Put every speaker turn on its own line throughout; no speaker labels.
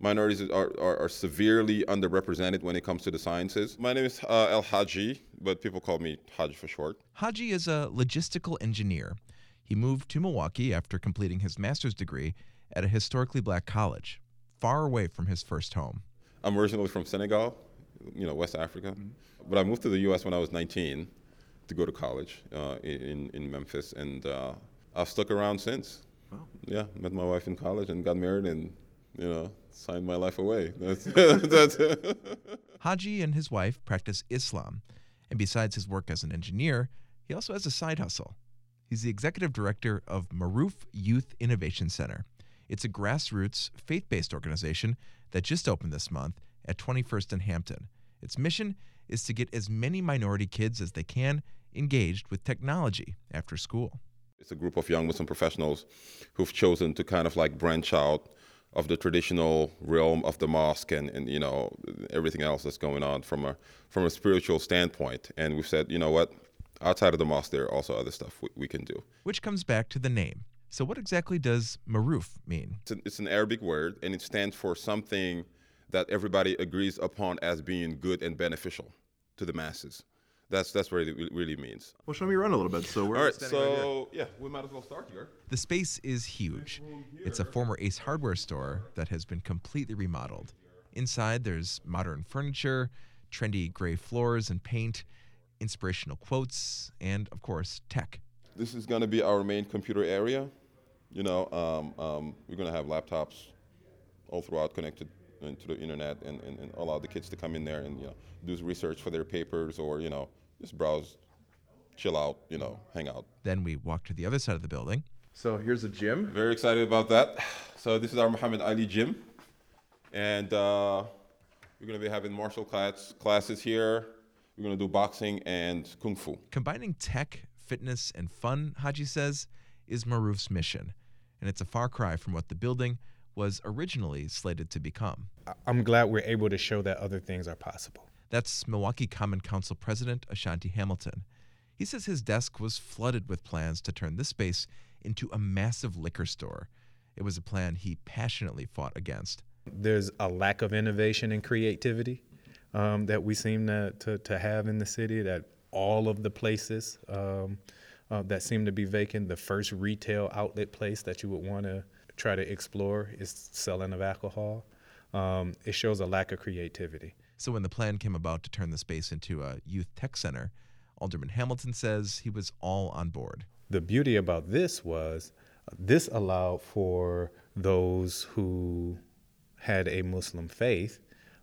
minorities are, are, are, severely underrepresented when it comes to the sciences. My name is uh, El Haji, but people call me Haji for short.
Haji is a logistical engineer. He moved to Milwaukee after completing his master's degree at a historically black college, far away from his first home.
I'm originally from Senegal, you know, West Africa, mm-hmm. but I moved to the U.S. when I was 19 to go to college uh, in, in Memphis, and uh, I've stuck around since. Wow. Yeah, met my wife in college and got married and you know, signed my life away. That's, that's
Haji and his wife practice Islam, and besides his work as an engineer, he also has a side hustle. He's the executive director of Maruf Youth Innovation Center. It's a grassroots, faith based organization that just opened this month at 21st and Hampton. Its mission is to get as many minority kids as they can engaged with technology after school.
It's a group of young Muslim professionals who've chosen to kind of like branch out of the traditional realm of the mosque and, and you know everything else that's going on from a from a spiritual standpoint. And we've said, you know what, outside of the mosque, there are also other stuff we, we can do.
Which comes back to the name. So, what exactly does maruf mean?
It's, it's an Arabic word, and it stands for something that everybody agrees upon as being good and beneficial to the masses. That's that's what it really means.
Well, show me around a little bit. So we're
all right. So right yeah, we might as well start here.
The space is huge. It's a former Ace Hardware store that has been completely remodeled. Inside, there's modern furniture, trendy gray floors and paint, inspirational quotes, and of course, tech.
This is going to be our main computer area. You know, um, um, we're going to have laptops all throughout connected into the internet and, and, and allow the kids to come in there and you know do research for their papers or you know just browse, chill out, you know, hang out.
Then we walk to the other side of the building.
So here's a gym.
Very excited about that. So this is our Muhammad Ali gym, and uh, we're going to be having martial class classes here. We're going to do boxing and kung fu.
Combining tech, fitness, and fun, Haji says, is Maruf's mission, and it's a far cry from what the building was originally slated to become.
I'm glad we're able to show that other things are possible.
That's Milwaukee Common Council President Ashanti Hamilton. He says his desk was flooded with plans to turn this space into a massive liquor store. It was a plan he passionately fought against.
There's a lack of innovation and creativity um, that we seem to, to, to, have in the city, that all of the places um, uh, that seem to be vacant, the first retail outlet place that you would want to try to explore is selling of alcohol. Um, it shows a lack of creativity.
So when the plan came about to turn the space into a youth tech center, Alderman Hamilton says he was all on board.
The beauty about this was this allowed for those who had a Muslim faith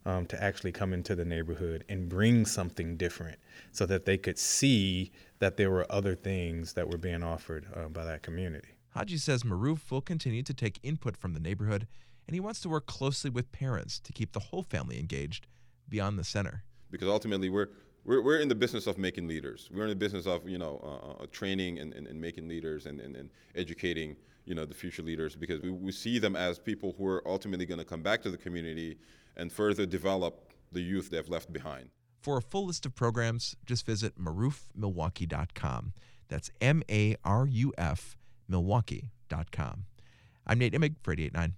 um, to actually come into the neighborhood and bring something different so that they could see that there were other things that were being offered uh, by that community.
Haji says Maruf will continue to take input from the neighborhood and he wants to work closely with parents to keep the whole family engaged beyond the center.
Because ultimately, we're we're, we're in the business of making leaders. We're in the business of you know uh, uh, training and, and, and, making leaders and, and, and, educating you know the future leaders because we, we see them as people who are ultimately going to come back to the community and further develop the youth they've left behind.
For a full list of programs, just visit marufmilwaukee.com. That's M A R U F Milwaukee.com. I'm Nate Imig for 889.